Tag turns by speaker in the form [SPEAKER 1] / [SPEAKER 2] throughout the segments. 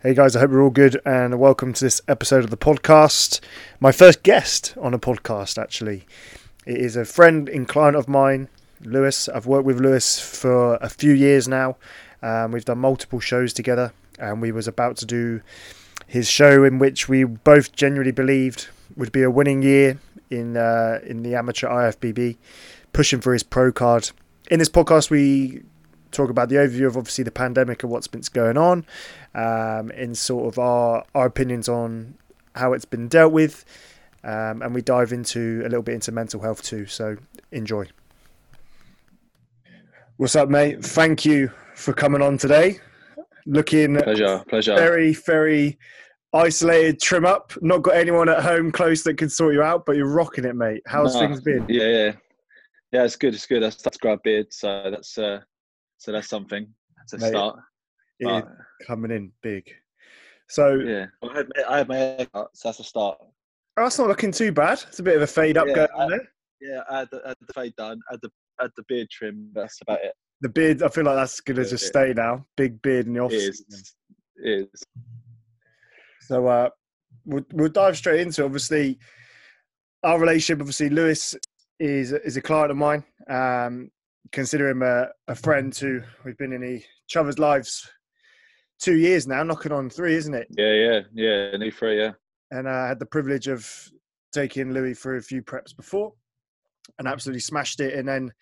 [SPEAKER 1] Hey guys, I hope you're all good and welcome to this episode of the podcast. My first guest on a podcast, actually. It is a friend and client of mine, Lewis. I've worked with Lewis for a few years now. Um, we've done multiple shows together and we was about to do his show in which we both genuinely believed would be a winning year in uh, in the amateur IFBB, pushing for his pro card. In this podcast, we talk about the overview of obviously the pandemic and what's been going on, um, in sort of our our opinions on how it's been dealt with, um, and we dive into a little bit into mental health too. So enjoy. What's up, mate? Thank you for coming on today. Looking
[SPEAKER 2] pleasure, pleasure.
[SPEAKER 1] Very, very isolated trim up. Not got anyone at home close that can sort you out, but you're rocking it, mate. How's no, things been?
[SPEAKER 2] Yeah, yeah, yeah. It's good. It's good. I started to grow a beard, so that's uh, so that's something. That's a mate, start.
[SPEAKER 1] But, coming in big. So
[SPEAKER 2] yeah, I had, I had my haircut, so that's a start.
[SPEAKER 1] Oh, that's not looking too bad. It's a bit of a fade up
[SPEAKER 2] yeah,
[SPEAKER 1] going
[SPEAKER 2] I,
[SPEAKER 1] on there.
[SPEAKER 2] Yeah, I had, the, I had the fade done. I had the, I had the beard trim. That's about it.
[SPEAKER 1] The beard, I feel like that's to just stay now. Big beard in the office.
[SPEAKER 2] It is. It is.
[SPEAKER 1] So uh, we'll, we'll dive straight into obviously our relationship. Obviously, Lewis is is a client of mine. Um, consider him a, a friend who we've been in each other's lives two years now, knocking on three, isn't it?
[SPEAKER 2] Yeah, yeah, yeah, new three, yeah.
[SPEAKER 1] And I had the privilege of taking Louis through a few preps before, and absolutely smashed it. And then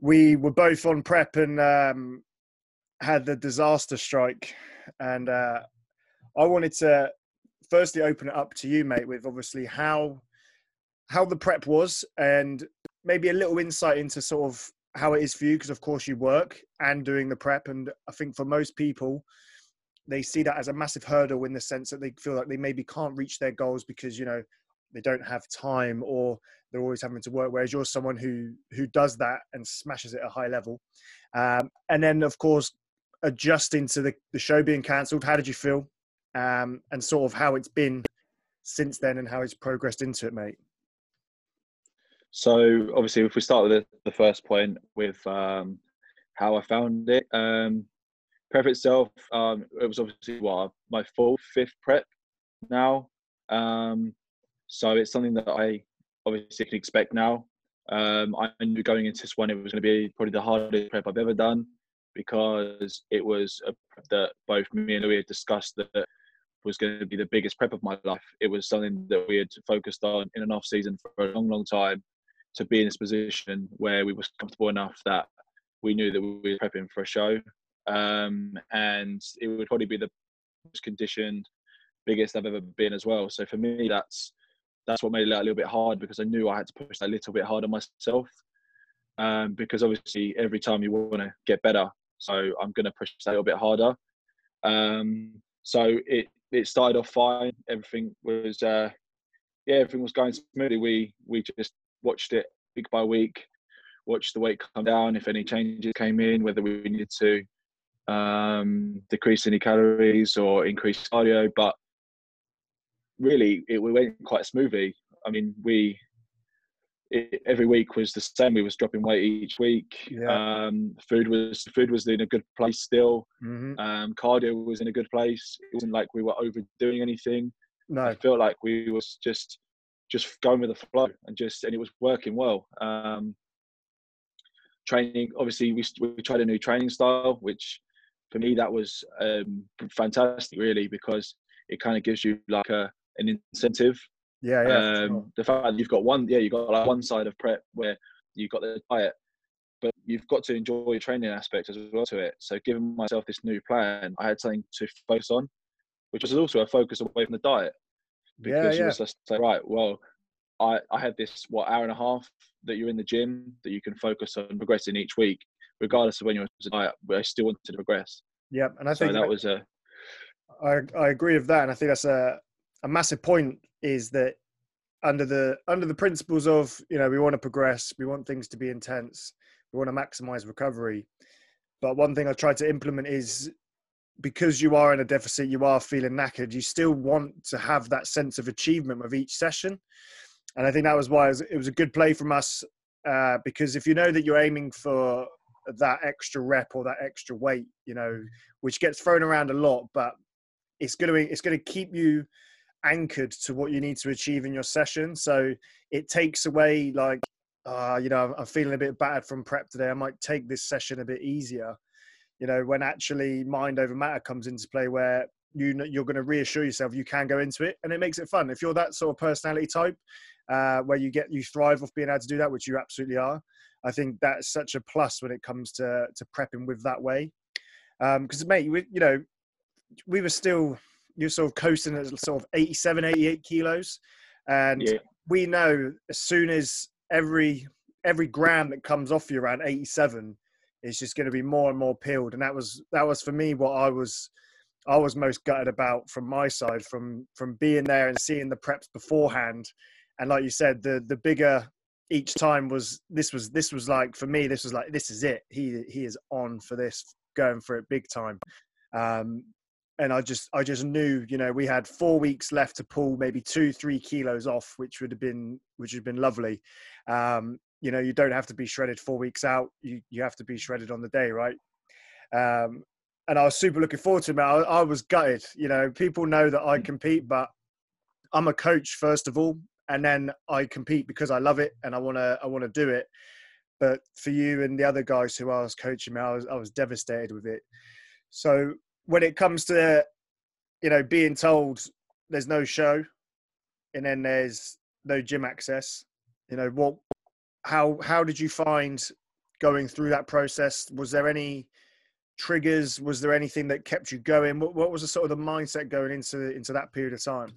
[SPEAKER 1] we were both on prep and um, had the disaster strike. And uh, I wanted to firstly open it up to you, mate, with obviously how how the prep was and maybe a little insight into sort of how it is for you because of course you work and doing the prep and i think for most people they see that as a massive hurdle in the sense that they feel like they maybe can't reach their goals because you know they don't have time or they're always having to work whereas you're someone who who does that and smashes it at a high level. Um, and then of course adjusting to the, the show being cancelled how did you feel? Um, and sort of how it's been since then and how it's progressed into it mate
[SPEAKER 2] so obviously, if we start with the, first point with um, how I found it, um, prep itself, um, it was obviously what my fourth, fifth prep now. Um, so it's something that I obviously can expect now. Um, I knew going into this one it was going to be probably the hardest prep I've ever done because it was a prep that both me and Louis had discussed that was going to be the biggest prep of my life. It was something that we had focused on in an off season for a long, long time to be in this position where we was comfortable enough that we knew that we were prepping for a show, um, and it would probably be the most conditioned, biggest I've ever been as well. So for me, that's that's what made it a little bit hard because I knew I had to push that a little bit harder myself. Um, because obviously every time you want to get better, so I'm going to push that a little bit harder. Um, so it it started off fine. Everything was uh, yeah, everything was going smoothly. We we just watched it week by week, watched the weight come down, if any changes came in, whether we needed to um, decrease any calories or increase cardio. But really, it went quite smoothly. I mean, we it, every week was the same. We was dropping weight each week. Yeah. Um, food was food was in a good place still. Mm-hmm. Um, cardio was in a good place. It wasn't like we were overdoing anything.
[SPEAKER 1] No,
[SPEAKER 2] I felt like we was just just going with the flow and just and it was working well. Um, training, obviously, we we tried a new training style, which for me that was um, fantastic, really, because it kind of gives you like a an incentive.
[SPEAKER 1] Yeah, yeah. Um,
[SPEAKER 2] sure. The fact that you've got one, yeah, you've got like one side of prep where you've got the diet, but you've got to enjoy your training aspect as well to it. So, giving myself this new plan, I had something to focus on, which was also a focus away from the diet because yeah, yeah. you just say, right, well, I, I had this what hour and a half that you're in the gym that you can focus on progressing each week, regardless of when you're diet. I still wanted to progress.
[SPEAKER 1] yeah and I think
[SPEAKER 2] so that, was a.
[SPEAKER 1] I I agree with that, and I think that's a a massive point. Is that under the under the principles of you know we want to progress, we want things to be intense, we want to maximize recovery. But one thing I tried to implement is because you are in a deficit, you are feeling knackered, you still want to have that sense of achievement with each session. And I think that was why it was, a good play from us uh, because if you know that you're aiming for that extra rep or that extra weight, you know, which gets thrown around a lot, but it's going to it's going to keep you anchored to what you need to achieve in your session. So it takes away like, uh, you know, I'm feeling a bit battered from prep today. I might take this session a bit easier. You know, when actually mind over matter comes into play, where you you're going to reassure yourself you can go into it, and it makes it fun. If you're that sort of personality type, uh, where you get you thrive off being able to do that, which you absolutely are, I think that's such a plus when it comes to to prepping with that way. Because um, mate, we, you know, we were still you're sort of coasting at sort of 87, 88 kilos. And yeah. we know as soon as every every gram that comes off you around 87 is just going to be more and more peeled. And that was that was for me what I was I was most gutted about from my side from from being there and seeing the preps beforehand. And like you said, the the bigger each time was this was this was like for me this was like this is it he he is on for this going for it big time um and I just I just knew you know we had four weeks left to pull maybe two three kilos off, which would have been which would have been lovely. Um, you know you don't have to be shredded four weeks out; you you have to be shredded on the day, right? Um, and I was super looking forward to it. I, I was gutted. You know, people know that I compete, but I'm a coach first of all, and then I compete because I love it and I want to I want to do it. But for you and the other guys who I was coaching, I was I was devastated with it. So when it comes to you know being told there's no show and then there's no gym access you know what how how did you find going through that process? Was there any triggers? Was there anything that kept you going? What, what was the sort of the mindset going into into that period of time?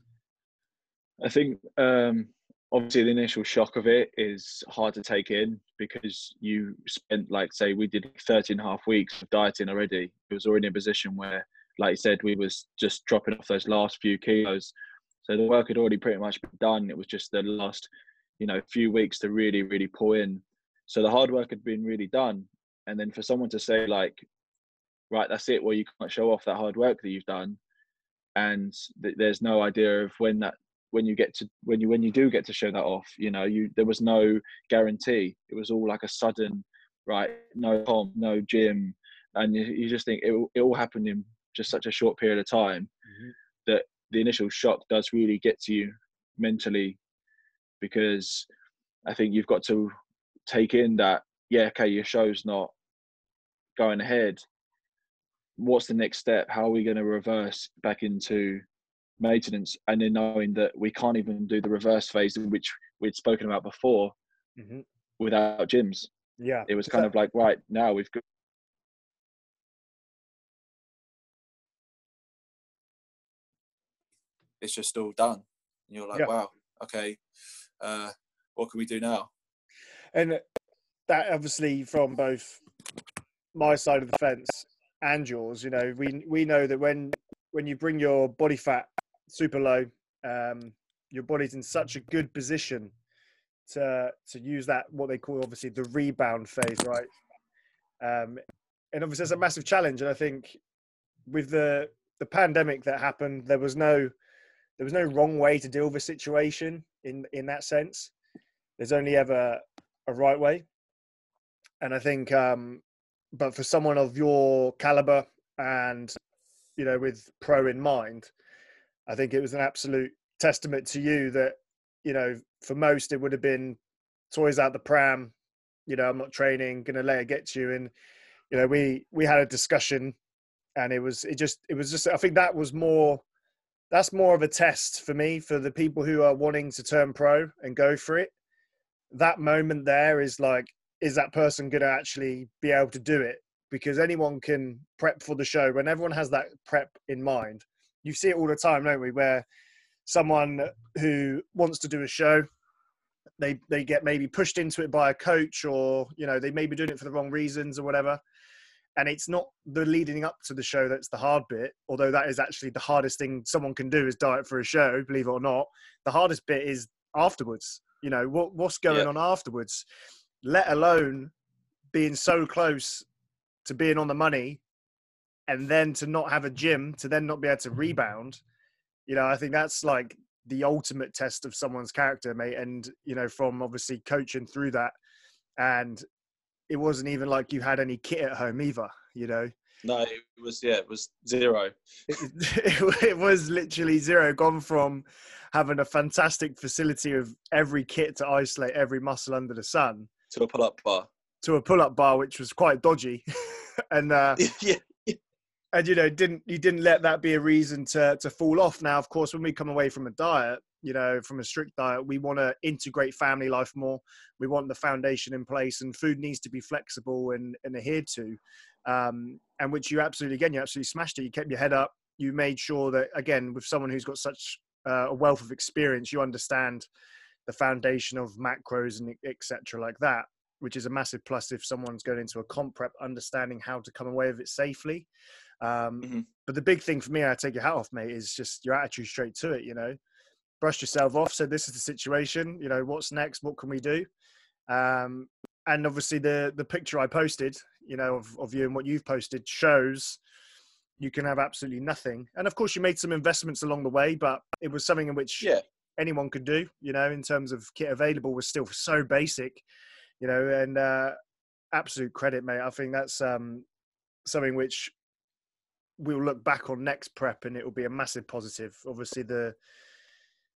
[SPEAKER 2] I think um obviously the initial shock of it is hard to take in because you spent like say we did 13 and a half weeks of dieting already. It was already in a position where like you said we was just dropping off those last few kilos. So the work had already pretty much been done. It was just the last you know a few weeks to really really pull in. So the hard work had been really done. And then for someone to say like right that's it. Well you can't show off that hard work that you've done. And th- there's no idea of when that when you get to when you when you do get to show that off you know you there was no guarantee. It was all like a sudden right no home no gym. And you, you just think it, it all happened in just such a short period of time mm-hmm. that the initial shock does really get to you mentally because i think you've got to take in that yeah okay your show's not going ahead. What's the next step? How are we going to reverse back into maintenance? And then knowing that we can't even do the reverse phase in which we'd spoken about before mm-hmm. without gyms.
[SPEAKER 1] Yeah.
[SPEAKER 2] It was kind that... of like right now we've got
[SPEAKER 3] it's just all done. And you're like yeah. wow okay uh what can we do now
[SPEAKER 1] and that obviously from both my side of the fence and yours you know we we know that when when you bring your body fat super low. Um, your body's in such a good position to to use that what they call obviously the rebound phase, right? Um, and obviously it's a massive challenge. And I think with the the pandemic that happened, there was no there was no wrong way to deal with a situation in in that sense. There's only ever a right way. And I think, um, but for someone of your caliber and you know with pro in mind, I think it was an absolute testament to you that, you know, for most it would have been toys out the pram, you know, I'm not training, gonna let it get you. And, you know, we we had a discussion and it was it just it was just I think that was more that's more of a test for me for the people who are wanting to turn pro and go for it. That moment there is like, is that person going to actually be able to do it? Because anyone can prep for the show. When everyone has that prep in mind, you see it all the time, don't we? Where someone who wants to do a show, they they get maybe pushed into it by a coach, or you know they may be doing it for the wrong reasons or whatever. And it's not the leading up to the show that's the hard bit, although that is actually the hardest thing someone can do is diet for a show, believe it or not. The hardest bit is afterwards. You know what what's going yeah. on afterwards, let alone being so close to being on the money and then to not have a gym to then not be able to mm-hmm. rebound you know i think that's like the ultimate test of someone's character mate and you know from obviously coaching through that and it wasn't even like you had any kit at home either you know
[SPEAKER 2] No, it was yeah, it was zero.
[SPEAKER 1] It, it, it was literally zero. Gone from having a fantastic facility of every kit to isolate every muscle under the sun
[SPEAKER 2] to a pull-up bar
[SPEAKER 1] to a pull-up bar, which was quite dodgy, and uh,
[SPEAKER 2] yeah.
[SPEAKER 1] And you know didn't you didn't let that be a reason to to fall off. Now, of course, when we come away from a diet, you know, from a strict diet, we want to integrate family life more. We want the foundation in place, and food needs to be flexible and, and adhered to. Um, and which you absolutely, again, you absolutely smashed it. You kept your head up. You made sure that, again, with someone who's got such uh, a wealth of experience, you understand the foundation of macros and etc. like that, which is a massive plus if someone's going into a comp prep, understanding how to come away with it safely. Um, mm-hmm. But the big thing for me, I take your hat off, mate, is just your attitude straight to it. You know, brushed yourself off, said, "This is the situation. You know, what's next? What can we do?" Um, and obviously, the the picture I posted, you know, of, of you and what you've posted shows you can have absolutely nothing. And of course, you made some investments along the way, but it was something in which
[SPEAKER 2] yeah.
[SPEAKER 1] anyone could do. You know, in terms of kit available, was still so basic. You know, and uh, absolute credit, mate. I think that's um, something which we'll look back on next prep, and it will be a massive positive. Obviously, the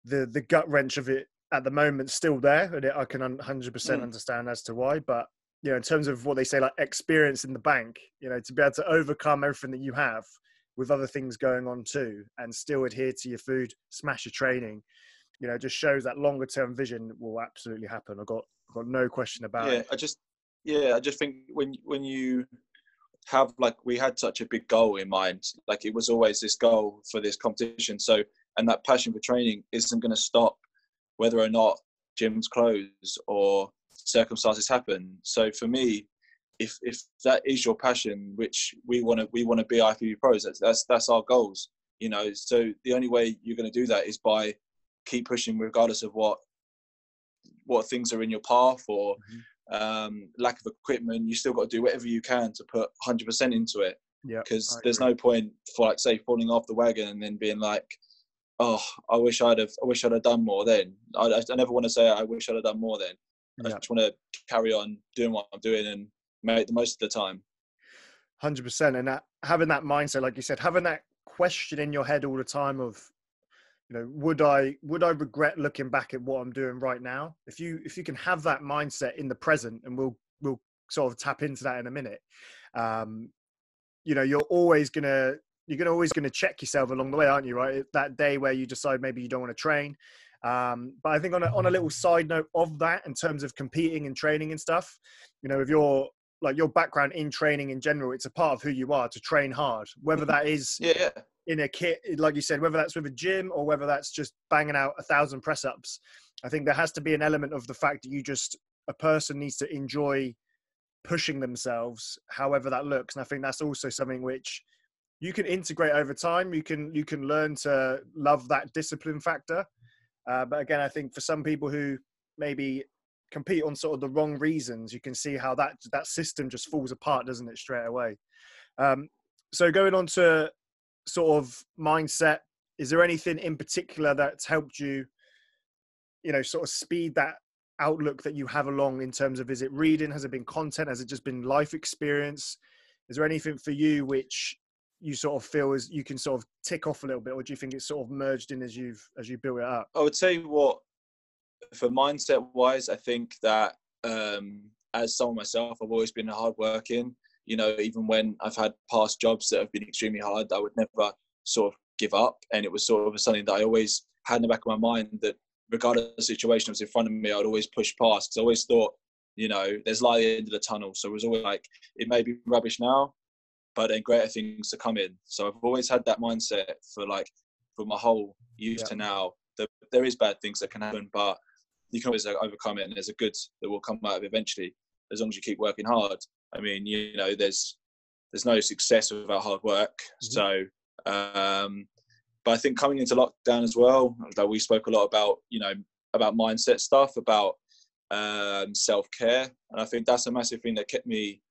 [SPEAKER 1] the the gut wrench of it at the moment still there, and it, I can 100% mm. understand as to why. But you know, in terms of what they say, like experience in the bank, you know, to be able to overcome everything that you have with other things going on too, and still adhere to your food, smash your training, you know, just shows that longer term vision will absolutely happen. I've got I've got no question about
[SPEAKER 2] yeah,
[SPEAKER 1] it.
[SPEAKER 2] I just yeah, I just think when when you have like we had such a big goal in mind, like it was always this goal for this competition. So and that passion for training isn't going to stop whether or not gyms close or circumstances happen. So for me, if if that is your passion, which we want to we want to be IFBB pros, that's, that's that's our goals. You know, so the only way you're going to do that is by keep pushing, regardless of what what things are in your path or mm-hmm. Um, lack of equipment. You still got to do whatever you can to put 100% into it.
[SPEAKER 1] Yeah,
[SPEAKER 2] because there's no point for like say falling off the wagon and then being like, oh, I wish I'd have, I wish I'd have done more then. I, I never want to say I wish I'd have done more then. I just want to carry on doing what I'm doing and make the most of the time.
[SPEAKER 1] Hundred percent, and that, having that mindset, like you said, having that question in your head all the time of, you know, would I would I regret looking back at what I'm doing right now? If you if you can have that mindset in the present, and we'll we'll sort of tap into that in a minute. Um, you know, you're always gonna you're gonna always gonna check yourself along the way, aren't you? Right, that day where you decide maybe you don't want to train. Um, but I think on a, on a little side note of that, in terms of competing and training and stuff, you know, if your like your background in training in general, it's a part of who you are to train hard, whether that is
[SPEAKER 2] yeah, yeah.
[SPEAKER 1] In a kit, like you said, whether that's with a gym or whether that's just banging out a thousand press ups. I think there has to be an element of the fact that you just a person needs to enjoy pushing themselves, however that looks. And I think that's also something which you can integrate over time. You can you can learn to love that discipline factor. Uh, but again, I think for some people who maybe compete on sort of the wrong reasons, you can see how that that system just falls apart, doesn't it, straight away? Um, so going on to sort of mindset, is there anything in particular that's helped you, you know, sort of speed that outlook that you have along in terms of is it reading, has it been content, has it just been life experience? Is there anything for you which you sort of feel as you can sort of tick off a little bit, or do you think it's sort of merged in as you've as you build it up?
[SPEAKER 2] I would say what for mindset wise, I think that um, as someone myself, I've always been hard working. You know, even when I've had past jobs that have been extremely hard, I would never sort of give up, and it was sort of something that I always had in the back of my mind that regardless of the situation that was in front of me, I'd always push past because I always thought, you know, there's light at the end of the tunnel. So it was always like, it may be rubbish now, but then greater things to come in. So I've always had that mindset for like for my whole youth yeah. to now. That there is bad things that can happen, but you can always uh, overcome it, and there's a good that will come out of eventually as long as you keep working hard. I mean, you know, there's there's no success without hard work. Mm-hmm. So, um, but I think coming into lockdown as well, that we spoke a lot about, you know, about mindset stuff, about um, self care, and I think that's a massive thing that kept me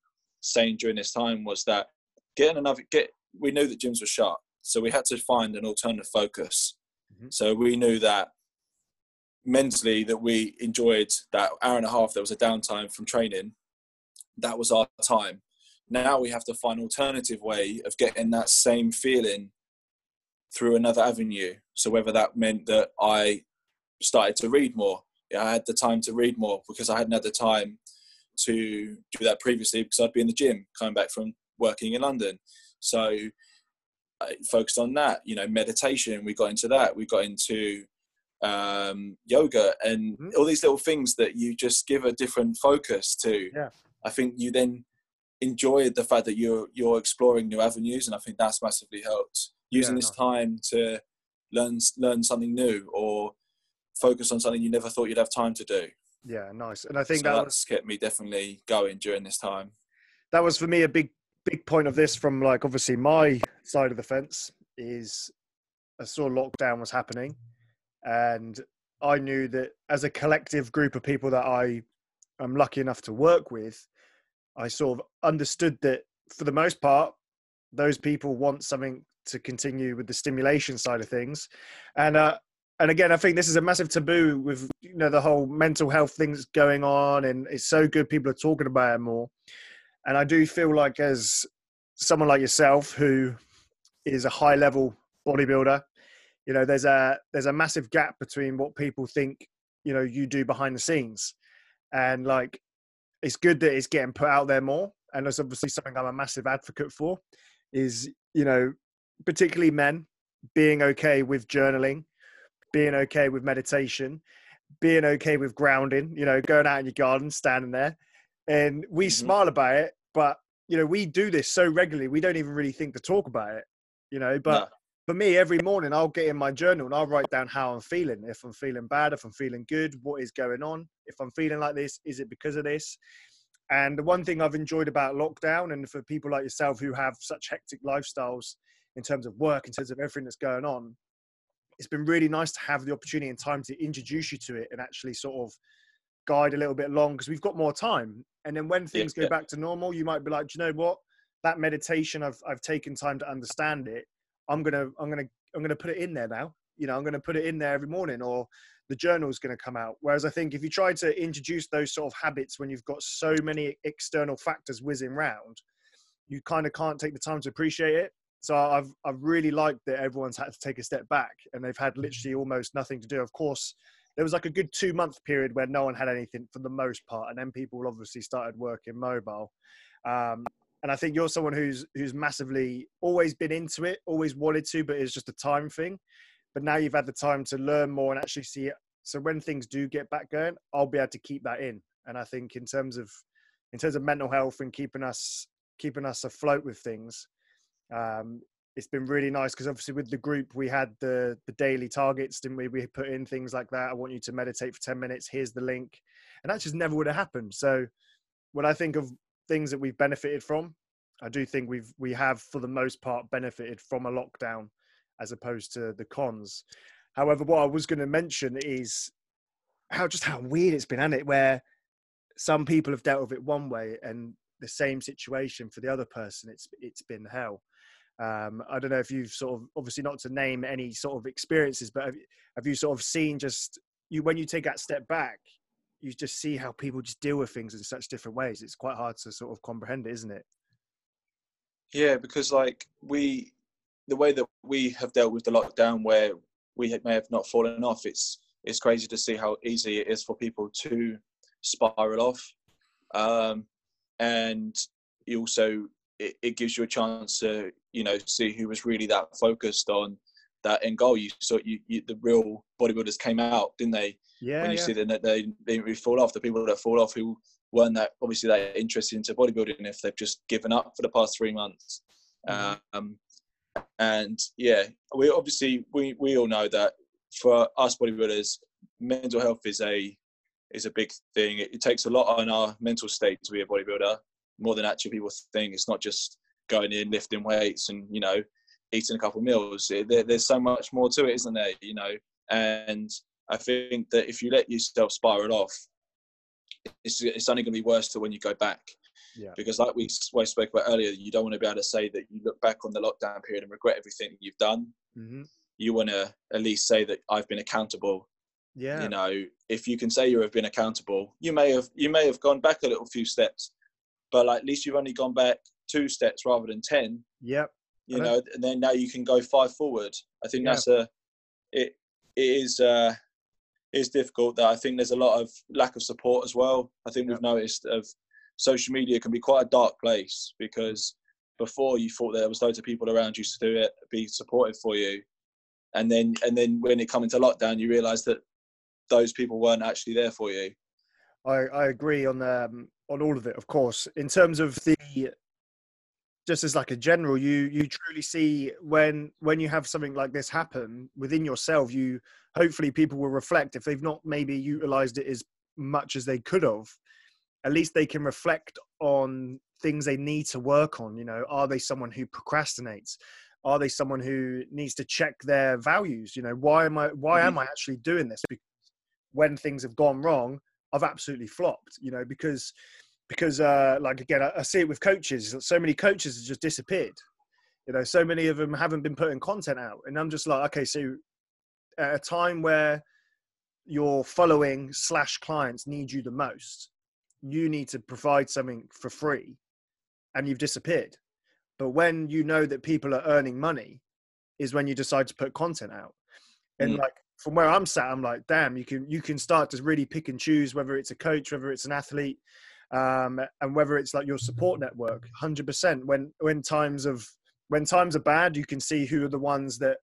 [SPEAKER 2] sane during this time was that getting another get we knew that gyms were shut so we had to find an alternative focus mm-hmm. so we knew that mentally that we enjoyed that hour and a half there was a downtime from training that was our time now we have to find alternative way of getting that same feeling through another avenue. So whether that meant that I started to read more, I had the time to read more because I hadn't had the time to do that previously because I'd be in the gym coming back from working in London. So I focused on that, you know, meditation. We got into that. We got into um, yoga and mm-hmm. all these little things that you just give a different focus to.
[SPEAKER 1] Yeah.
[SPEAKER 2] I think you then enjoy the fact that you're you're exploring new avenues, and I think that's massively helped. Using yeah, this time to learn learn something new or focus on something you never thought you'd have time to do.
[SPEAKER 1] Yeah, nice. And I think
[SPEAKER 2] so
[SPEAKER 1] that
[SPEAKER 2] that's kept me definitely going during this time.
[SPEAKER 1] That was for me a big big point of this from like obviously my side of the fence is I saw lockdown was happening and I knew that as a collective group of people that I am lucky enough to work with, I sort of understood that for the most part, those people want something to continue with the stimulation side of things, and uh, and again, I think this is a massive taboo with you know the whole mental health things going on, and it's so good people are talking about it more. And I do feel like as someone like yourself who is a high level bodybuilder, you know, there's a there's a massive gap between what people think you know you do behind the scenes, and like it's good that it's getting put out there more. And that's obviously something I'm a massive advocate for. Is you know, particularly men being okay with journaling, being okay with meditation, being okay with grounding. You know, going out in your garden, standing there and we mm-hmm. smile about it but you know we do this so regularly we don't even really think to talk about it you know but no. For me every morning i'll get in my journal and i'll write down how i'm feeling if i'm feeling bad if i'm feeling good what is going on if i'm feeling like this is it because of this and the one thing i've enjoyed about lockdown and for people like yourself who have such hectic lifestyles in terms of work in terms of everything that's going on it's been really nice to have the opportunity and time to introduce you to it and actually sort of guide a little bit long because we've got more time. And then when things yeah, go yeah. back to normal, you might be like, do you know what? That meditation, I've I've taken time to understand it. I'm gonna I'm gonna I'm gonna put it in there now. You know, I'm gonna put it in there every morning, or the journal's gonna come out. Whereas I think if you try to introduce those sort of habits when you've got so many external factors whizzing round, you kind of can't take the time to appreciate it. So I've I've really liked that everyone's had to take a step back and they've had literally almost nothing to do. Of course, there was like a good two month period where no one had anything for the most part, and then people obviously started working mobile. Um, and I think you're someone who's who's massively always been into it, always wanted to, but it's just a time thing. But now you've had the time to learn more and actually see it. So when things do get back going, I'll be able to keep that in. And I think in terms of in terms of mental health and keeping us keeping us afloat with things, um, it's been really nice because obviously with the group we had the the daily targets didn't we we put in things like that i want you to meditate for 10 minutes here's the link and that just never would have happened so when i think of things that we've benefited from. I do think we've we have for the most part benefited from a lockdown as opposed to the cons. However what i was going to mention is how just how weird it's been and it where some people have dealt with it one way and the same situation for the other person it's it's been hell. Um, I don't know if you've sort of obviously not to name any sort of experiences, but have, have you sort of seen just you when you take that step back, you just see how people just deal with things in such different ways. It's quite hard to sort of comprehend it, isn't it?
[SPEAKER 2] Yeah, because like we, the way that we have dealt with the lockdown, where we may have not fallen off, it's it's crazy to see how easy it is for people to spiral off, um, and you also it, it gives you a chance to you know see who was really that focused on that end goal. You saw you, you the real bodybuilders came out, didn't they?
[SPEAKER 1] Yeah.
[SPEAKER 2] When you
[SPEAKER 1] yeah.
[SPEAKER 2] see that they, they didn't really fall off, the people that fall off who weren't that obviously that interested into bodybuilding if they've just given up for the past three months. Mm-hmm. Um, and yeah, we obviously we we all know that for us bodybuilders, mental health is a is a big thing. It, it takes a lot on our mental state to be a bodybuilder more than actually people think. It's not just going in, lifting weights, and you know, eating a couple of meals. There, there's so much more to it, isn't there? You know, and I think that if you let yourself spiral off, it's, it's only going to be worse to when you go back.
[SPEAKER 1] Yeah.
[SPEAKER 2] Because, like we, we spoke about earlier, you don't want to be able to say that you look back on the lockdown period and regret everything you've done.
[SPEAKER 1] Mm-hmm.
[SPEAKER 2] You want to at least say that I've been accountable.
[SPEAKER 1] Yeah.
[SPEAKER 2] You know, if you can say you have been accountable, you may have you may have gone back a little few steps, but like at least you've only gone back two steps rather than ten.
[SPEAKER 1] Yep.
[SPEAKER 2] You know, and then now you can go five forward. I think
[SPEAKER 1] Yeah.
[SPEAKER 2] that's a it. It is uh, it is difficult. That I think there's a lot of lack of support as well. I think we've noticed of social media can be quite a dark place because before you thought there was loads of people around you to do it, be supportive for you, and then and then when it come into lockdown, you realise that those people weren't actually there for you.
[SPEAKER 1] I, I agree on um, on all of it, of course. In terms of the just as like a general, you you truly see when when you have something like this happen within yourself, you hopefully people will reflect if they've not maybe utilized it as much as they could have. At least they can reflect on things they need to work on. You know, are they someone who procrastinates? Are they someone who needs to check their values? You know, why am I why am mm-hmm. I actually doing this? Because when things have gone wrong, I've absolutely flopped, you know, because because uh, like again, I, I see it with coaches. So many coaches have just disappeared. You know, so many of them haven't been putting content out, and I'm just like, okay, so at a time where your following slash clients need you the most, you need to provide something for free, and you've disappeared. But when you know that people are earning money, is when you decide to put content out. And
[SPEAKER 2] Mm.
[SPEAKER 1] like from where I'm sat, I'm like, damn, you can you can start to really pick and choose whether it's a coach, whether it's an athlete, um, and whether it's like your support network. Hundred percent. When when times of when times are bad, you can see who are the ones that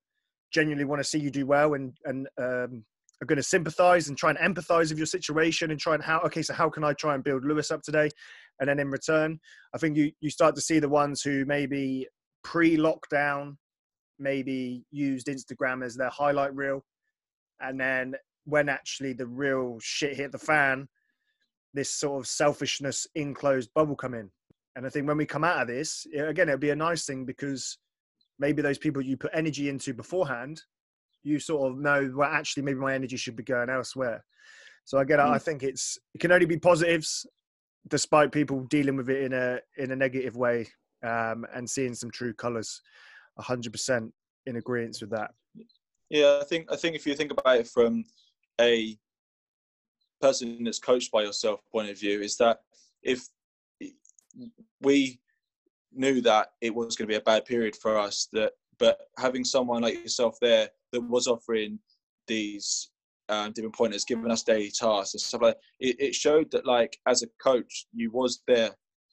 [SPEAKER 1] genuinely want to see you do well and and um, are going to sympathize and try and empathize with your situation and try and how okay, so how can I try and build Lewis up today? And then in return, I think you you start to see the ones who maybe pre-lockdown maybe used Instagram as their highlight reel. And then when actually the real shit hit the fan, this sort of selfishness enclosed bubble come in. And I think when we come out of this, again, it'll be a nice thing because maybe those people you put energy into beforehand, you sort of know, well, actually, maybe my energy should be going elsewhere. So again, I I think it's it can only be positives, despite people dealing with it in a in a negative way um, and seeing some true colours. hundred percent in agreement with that.
[SPEAKER 2] Yeah, I think I think if you think about it from a person that's coached by yourself point of view, is that if we knew that it was going to be a bad period for us, that but having someone like yourself there that was offering these um, different pointers, giving us daily tasks and stuff like that, it, it showed that like as a coach, you was there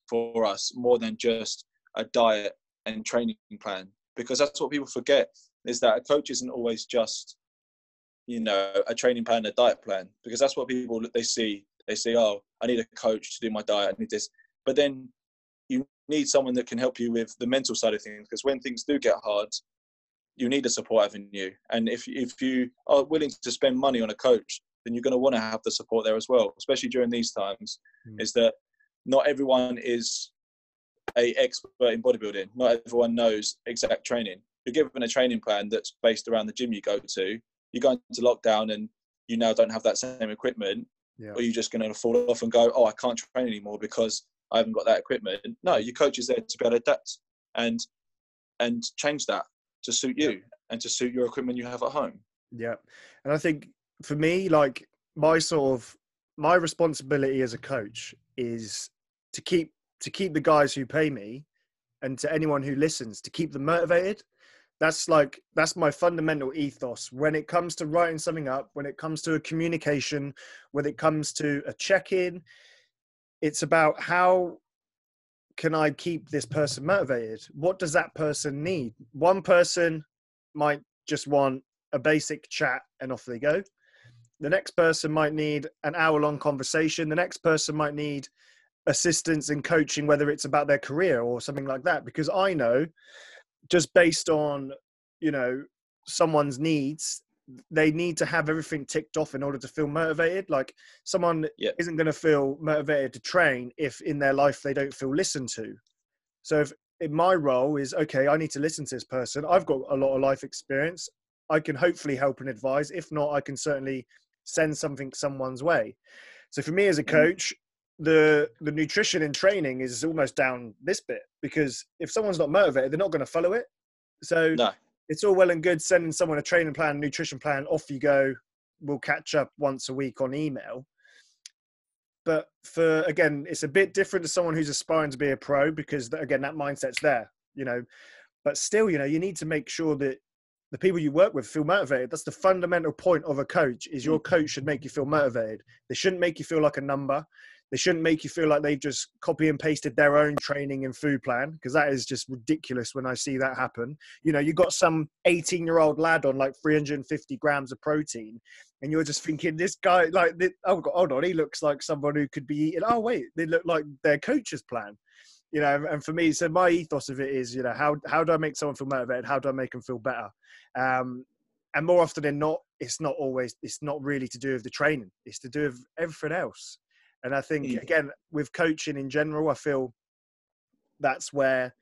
[SPEAKER 2] for us more than just a diet and training plan because that's what people forget is that a coach isn't always just you know a training plan a diet plan because that's what people they see they say oh i need a coach to do my diet i need this but then you need someone that can help you with the mental side of things because when things do get hard you need a support avenue and if if you are willing to spend money on a coach then you're going to want to have the support there as well especially during these times
[SPEAKER 1] Mm.
[SPEAKER 2] is that not everyone is a expert in bodybuilding. Not everyone knows exact training. You're given a training plan that's based around the gym you go to. You go into lockdown and you now don't have that same equipment,
[SPEAKER 1] Yeah.
[SPEAKER 2] or you're just going to fall off and go, "Oh, I can't train anymore because I haven't got that equipment." No, your coach is there to be able to adapt and and change that to suit you and to suit your equipment you have at home.
[SPEAKER 1] Yeah. And I think for me, like my sort of my responsibility as a coach is to keep to keep the guys who pay me and to anyone who listens to keep them motivated. That's like that's my fundamental ethos when it comes to writing something up, when it comes to a communication, when it comes to a check-in, it's about how can I keep this person motivated? What does that person need? One person might just want a basic chat and off they go. The next person might need an hour long conversation. The next person might need assistance and coaching, whether it's about their career or something like that. Because I know just based on, you know, someone's needs, they need to have everything ticked off in order to feel motivated. Like someone
[SPEAKER 2] Yeah.
[SPEAKER 1] isn't going to feel motivated to train if in their life they don't feel listened to. So if in my role is okay, I need to listen to this person. I've got a lot of life experience. I can hopefully help and advise. If not, I can certainly send something someone's way. So for me as a
[SPEAKER 2] Mm.
[SPEAKER 1] coach, the the nutrition and training is almost down this bit because if someone's not motivated, they're not going to follow it. So
[SPEAKER 2] No,
[SPEAKER 1] it's all well and good sending someone a training plan, nutrition plan, off you go. We'll catch up once a week on email. but for again, it's a bit different to someone who's aspiring to be a pro because again, that mindset's there, you know. But still, you know, you need to make sure that the people you work with feel motivated. That's the fundamental point of a coach. Is your mm. coach should make you feel motivated. They shouldn't make you feel like a number. They shouldn't make you feel like they've just copy and pasted their own training and food plan because that is just ridiculous when I see that happen. You know, you got some 18 year old lad on like 350 grams of protein, and you're just thinking, this guy, like, oh, God, hold on, he looks like someone who could be eating. Oh, wait, they look like their coach's plan. You know, and for me, so my ethos of it is, you know, how how do I make someone feel motivated? How do I make them feel better? Um, and more often than not, it's not always, it's not really to do with the training. It's to do with everything else. And I think mm. again with coaching in general, I feel that's where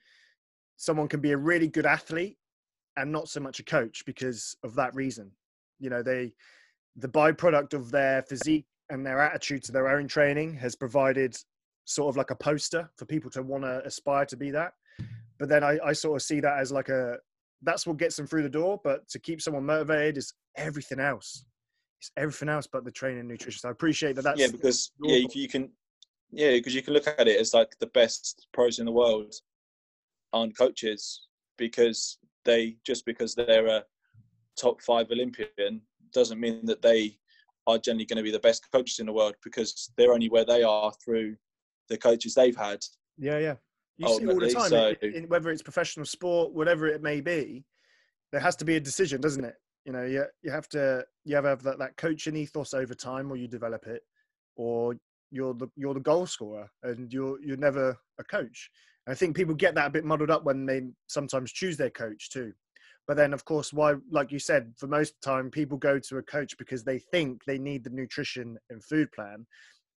[SPEAKER 1] someone can be a really good athlete and not so much a coach because of that reason. You know, they the byproduct of their physique and their attitude to their own training has provided sort of like a poster for people to want to aspire to be that. But then I, I sort of see that as like a that's what gets them through the door. But to keep someone motivated is everything else everything else but the training and nutrition. So I appreciate that. That's
[SPEAKER 2] yeah, because yeah, you can yeah, because you can look at it as like the best pros in the world aren't coaches because they just because they're a top five Olympian doesn't mean that they are generally going to be the best coaches in the world because they're only where they are through the coaches they've had.
[SPEAKER 1] Yeah, yeah. You see all the time, so, in, in, whether it's professional sport, whatever it may be, there has to be a decision, doesn't it? You know you, you have to you have, have that, that coaching ethos over time or you develop it or you're the you're the goal scorer and you're you're never a coach. And i think people get that a bit muddled up when they sometimes choose their coach too. But then of course why like you said for most of the time people go to a coach because they think they need the nutrition and food plan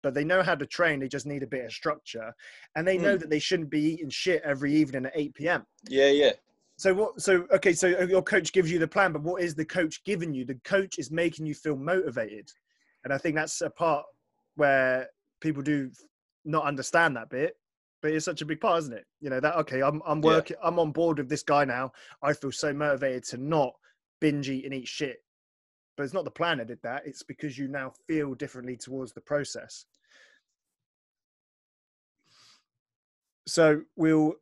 [SPEAKER 1] but they know how to train they just need a bit of structure and they know mm. that they shouldn't be eating shit every evening at 8 p.m
[SPEAKER 2] yeah yeah
[SPEAKER 1] so what? So okay. So uh, your coach gives you the plan, but what is the coach giving you? The coach is making you feel motivated, and I think that's a part where people do not understand that bit. But it's such a big part, isn't it? You know that okay. I'm I'm working. Yeah. I'm on board with this guy now. I feel so motivated to not binge eat and eat shit. But it's not the plan that did that. It's because you now feel differently towards the process. So we'll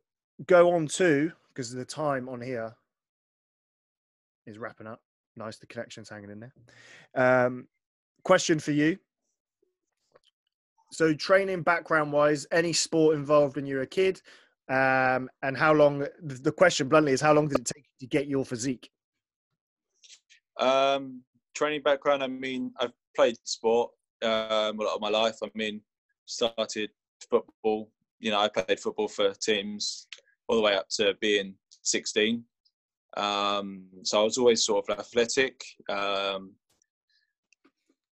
[SPEAKER 1] go on to because the time on here is wrapping up. Nice, the connection's hanging in there. Um, question for you. So, training background wise, any sport involved when you were a kid, um, and how long? The question bluntly is, how long did it take to get your physique?
[SPEAKER 2] Um, training background. I mean, I've played sport um, a lot of my life. I mean, started football. You know, I played football for teams all the way up to being 16. Um, so I was always sort of athletic, um,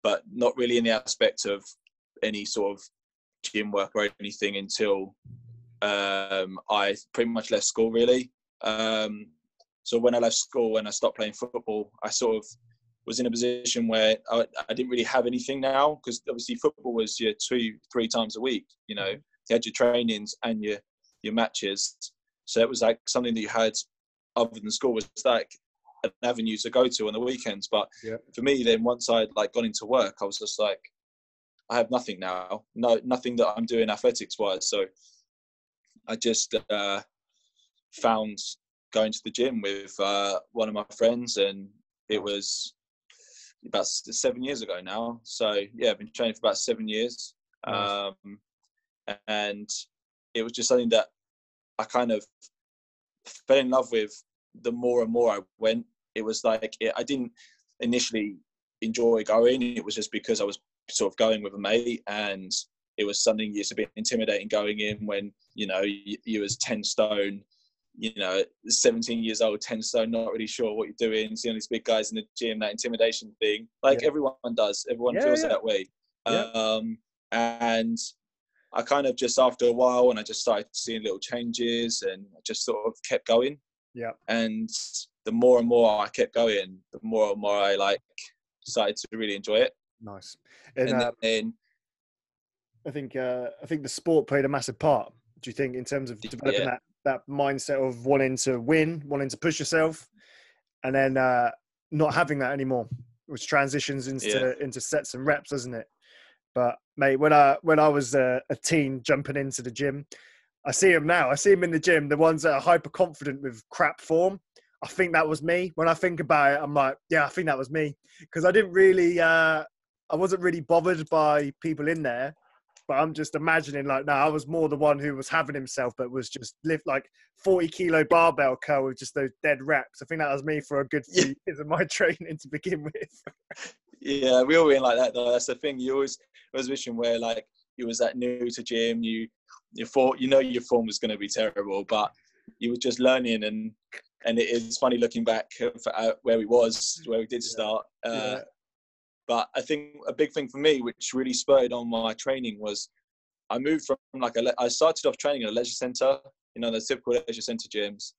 [SPEAKER 2] but not really in the aspect of any sort of gym work or anything until um, I pretty much left school, really. Um, so when I left school and I stopped playing football, I sort of was in a position where I, I didn't really have anything now because obviously football was your two, three times a week. You know, you had your trainings and your your matches, so it was like something that you had other than school was like an avenue to go to on the weekends. But yeah. for me, then once I'd like gone into work, I was just like, I have nothing now. No, nothing that I'm doing athletics wise. So I just uh, found going to the gym with uh, one of my friends, and it was about seven years ago now. So yeah, I've been training for about seven years, nice. um, and it was just something that I kind of fell in love with the more and more I went. It was like it, I didn't initially enjoy going. It was just because I was sort of going with a mate, and it was something used to be intimidating going in when you know you, you was ten stone, you know, 17 years old, 10 stone, not really sure what you're doing, seeing these big guys in the gym, that intimidation thing. Like yeah. everyone does, everyone yeah, feels yeah. that way. Um, and I kind of just after a while, and I just started seeing little changes, and I just sort of kept going.
[SPEAKER 1] Yeah.
[SPEAKER 2] And the more and more I kept going, the more and more I like started to really enjoy it.
[SPEAKER 1] Nice. And, and uh, then I think uh, I think the sport played a massive part. Do you think in terms of developing yeah. that that mindset of wanting to win, wanting to push yourself, and then uh, not having that anymore, which transitions into yeah. into sets and reps, doesn't it? But mate, when I when I was a, a teen jumping into the gym, I see him now. I see him in the gym. The ones that are hyper confident with crap form. I think that was me. When I think about it, I'm like, yeah, I think that was me because I didn't really, uh, I wasn't really bothered by people in there. But I'm just imagining like, no, I was more the one who was having himself, but was just lift like 40 kilo barbell curl with just those dead reps. I think that was me for a good few years of my training to begin with.
[SPEAKER 2] yeah, we all been like that though. That's the thing. You always was wishing where like you was that new to gym. You you thought you know your form was going to be terrible, but you were just learning and and it is funny looking back at where we was where we did start. Uh, yeah. But I think a big thing for me, which really spurred on my training, was I moved from like a, I started off training at a leisure centre, you know, the typical leisure centre gyms,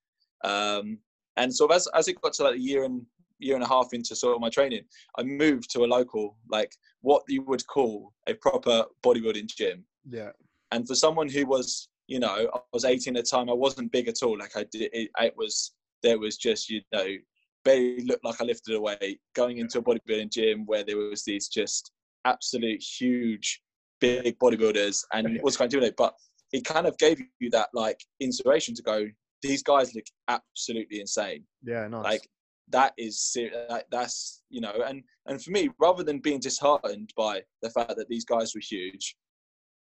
[SPEAKER 2] um, and so as as it got to like a year and year and a half into sort of my training, I moved to a local, like what you would call a proper bodybuilding gym.
[SPEAKER 1] Yeah.
[SPEAKER 2] And for someone who was, you know, I was 18 at the time, I wasn't big at all. Like I did, it, it was there was just, you know, barely looked like I lifted a weight. Going into a bodybuilding gym where there was these just absolute huge, big bodybuilders, and it was kind of doing it, but it kind of gave you that like inspiration to go. These guys look absolutely insane.
[SPEAKER 1] Yeah, nice.
[SPEAKER 2] Like that is serious, that's you know and and for me rather than being disheartened by the fact that these guys were huge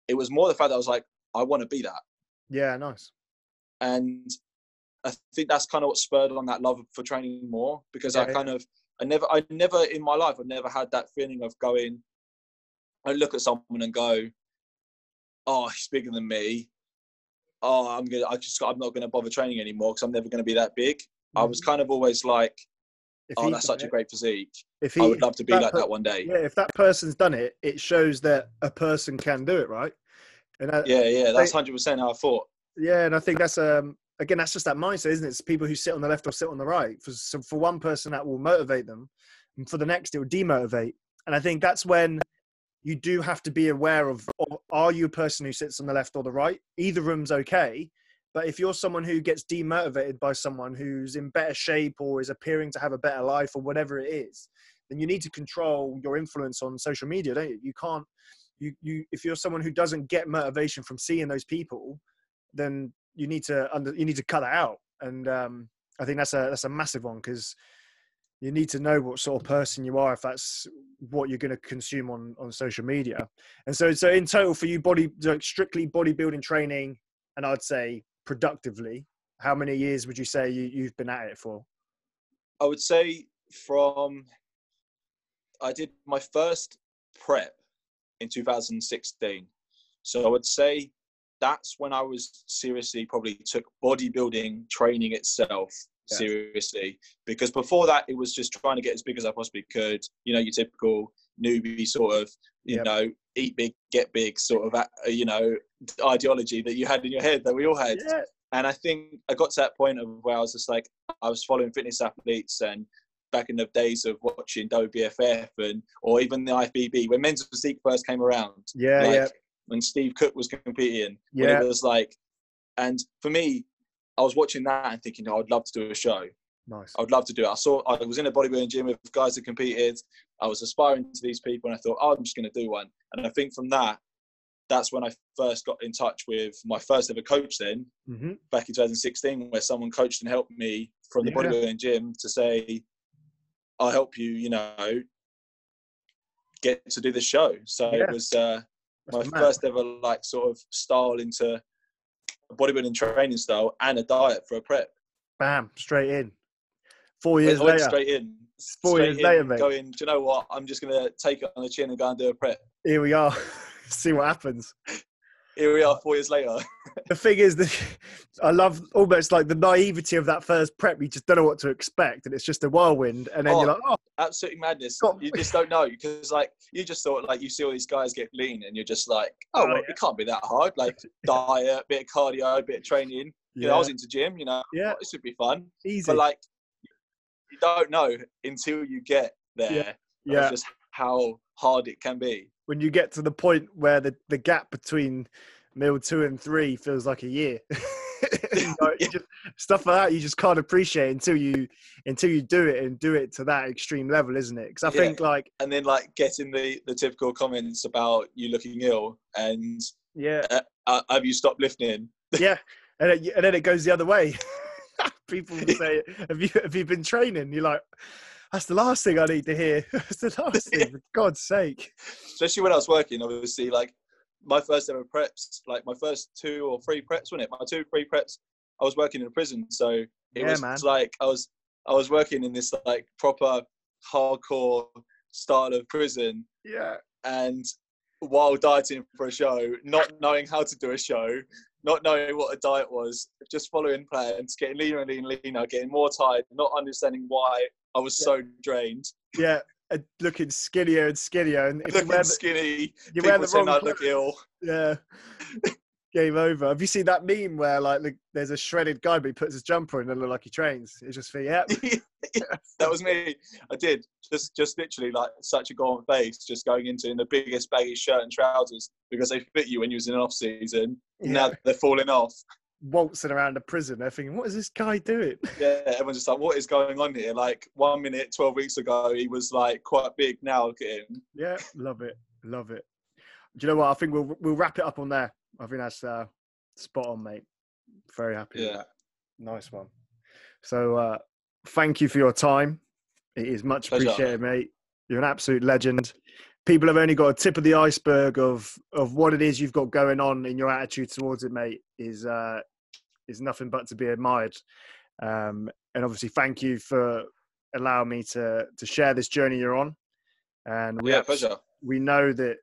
[SPEAKER 2] it was more the fact that i was like i want to be that.
[SPEAKER 1] Yeah nice.
[SPEAKER 2] And i think that's kind of what spurred on that love for training more because yeah, i kind yeah. of i never i never in my life i never had that feeling of going i look at someone and go oh he's bigger than me. Oh i'm gonna i just i'm not gonna bother training anymore because i'm never gonna be that big I was kind of always like, if oh, that's such it, a great physique. If he, I would love to be like per- that one day.
[SPEAKER 1] Yeah, if that person's done it, it shows that a person can do it, right?
[SPEAKER 2] And I, yeah, yeah, that's hundred percent how I thought.
[SPEAKER 1] Yeah, and I think that's um again that's just that mindset, isn't it? It's people who sit on the left or sit on the right. For so for one person that will motivate them, and for the next it will demotivate. And I think that's when you do have to be aware of, of are you a person who sits on the left or the right? Either room's okay, but if you're someone who gets demotivated by someone who's in better shape or is appearing to have a better life or whatever it is, then you need to control your influence on social media, don't you? You can't. You, you if you're someone who doesn't get motivation from seeing those people, then you need to under you need to cut that out. And um, I think that's a that's a massive one because you need to know what sort of person you are if that's what you're going to consume on on social media. And so so in total for you, body like strictly bodybuilding training, and I'd say productively, how many years would you say you, you've been at it for?
[SPEAKER 2] I would say from I did my first prep in 2016. So I would say that's when I was seriously probably took bodybuilding training itself yeah. seriously because before that it was just trying to get as big as I possibly could. You know, your typical newbie sort of, you yep. know, eat big, get big sort of, uh, you know, ideology that you had in your head that we all had. Yeah. And I think I got to that point of where I was just like, I was following fitness athletes and back in the days of watching WBFF and or even the IFBB when men's physique first came around.
[SPEAKER 1] Yeah, like, yeah.
[SPEAKER 2] When Steve Cook was competing, yeah, it was like, and for me, I was watching that and thinking, oh, I'd love to do a show.
[SPEAKER 1] Nice.
[SPEAKER 2] I would love to do it. I saw I was in a bodybuilding gym with guys that competed. I was aspiring to these people, and I thought, oh, I'm just going to do one. And I think from that, that's when I first got in touch with my first ever coach. Then mm-hmm. back in 2016, where someone coached and helped me from the yeah. bodybuilding gym to say, "I'll help you," you know, get to do the show. So yeah. it was uh, my first ever like sort of style into bodybuilding training style and a diet for a prep.
[SPEAKER 1] Bam, straight in. Four years I went later.
[SPEAKER 2] Straight in. Straight
[SPEAKER 1] in, later, mate.
[SPEAKER 2] Going, do you know what? I'm just going to take it on the chin and go and do a prep.
[SPEAKER 1] Here we are. See what happens.
[SPEAKER 2] Here we are, four years later.
[SPEAKER 1] the thing is that I love almost like the naivety of that first prep. You just don't know what to expect, and it's just a whirlwind. And then oh, you're like, "Oh,
[SPEAKER 2] absolutely madness!" God. You just don't know because, like, you just thought like you see all these guys get lean, and you're just like, "Oh, oh well, yeah. it can't be that hard." Like diet, bit of cardio, bit of training. Yeah. You know, I was into gym. You know, yeah, this would be fun.
[SPEAKER 1] Easy,
[SPEAKER 2] but like you don't know until you get there. Yeah. yeah. Just how hard it can be.
[SPEAKER 1] When you get to the point where the, the gap between meal two and three feels like a year. You know, you just, stuff like that you just can't appreciate until you until you do it and do it to that extreme level, isn't it? Because I
[SPEAKER 2] Yeah.
[SPEAKER 1] think like
[SPEAKER 2] and then like getting the the typical comments about you looking ill and
[SPEAKER 1] yeah,
[SPEAKER 2] uh, have you stopped lifting?
[SPEAKER 1] yeah, and then, and then it goes the other way. People say, "Have you have you been training?" You're like, "That's the last thing I need to hear. That's the last thing, for God's sake."
[SPEAKER 2] Especially when I was working, obviously, like my first ever preps, like my first two or three preps, wasn't it? My two, three preps, I was working in a prison, so it
[SPEAKER 1] Yeah,
[SPEAKER 2] was
[SPEAKER 1] man.
[SPEAKER 2] like I was I was working in this like proper hardcore style of prison,
[SPEAKER 1] Yeah,
[SPEAKER 2] and while dieting for a show, not knowing how to do a show, not knowing what a diet was, just following plans, getting leaner and leaner, and leaner, getting more tired, not understanding why I was so drained,
[SPEAKER 1] yeah, and looking skinnier and skinnier, and if you
[SPEAKER 2] looking
[SPEAKER 1] wear the,
[SPEAKER 2] skinny.
[SPEAKER 1] you wear the wrong
[SPEAKER 2] I look ill.
[SPEAKER 1] yeah. Game over. Have you seen that meme where like the, there's a shredded guy but he puts his jumper in and look like he trains? It's just for yep.
[SPEAKER 2] that was me. I did just just literally like such a gaunt face, just going into in the biggest baggy shirt and trousers because they fit you when you was in off season. Now they're falling off.
[SPEAKER 1] waltzing around a prison. They're thinking, what is this guy doing?
[SPEAKER 2] Yeah, everyone's just like, what is going on here? Like one minute, twelve weeks ago, he was like quite big. Now look at him.
[SPEAKER 1] Yeah, love it, love it. Do you know what? I think we'll we'll wrap it up on there. I think that's uh, spot on, mate. Very happy.
[SPEAKER 2] Yeah.
[SPEAKER 1] nice one. So, uh, thank you for your time. It is much
[SPEAKER 2] Pleasure.
[SPEAKER 1] appreciated, mate. You're an absolute legend. People have only got a tip of the iceberg of of what it is you've got going on in your attitude towards it, mate. Is uh, is nothing but to be admired. Um, and obviously, thank you for allowing me to to share this journey you're on. And we
[SPEAKER 2] yeah,
[SPEAKER 1] abs-
[SPEAKER 2] pleasure.
[SPEAKER 1] we know that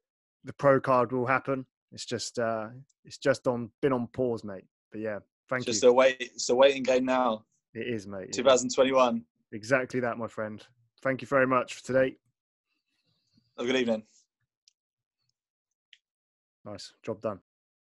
[SPEAKER 1] the pro card will happen. It's just uh it's just on been on pause, mate. But yeah, thank
[SPEAKER 2] Just
[SPEAKER 1] you.
[SPEAKER 2] a wait. It's a waiting game now.
[SPEAKER 1] it is, mate. It is.
[SPEAKER 2] 2021.
[SPEAKER 1] Exactly that, my friend. Thank you very much for today.
[SPEAKER 2] Have a good evening.
[SPEAKER 1] Nice job done.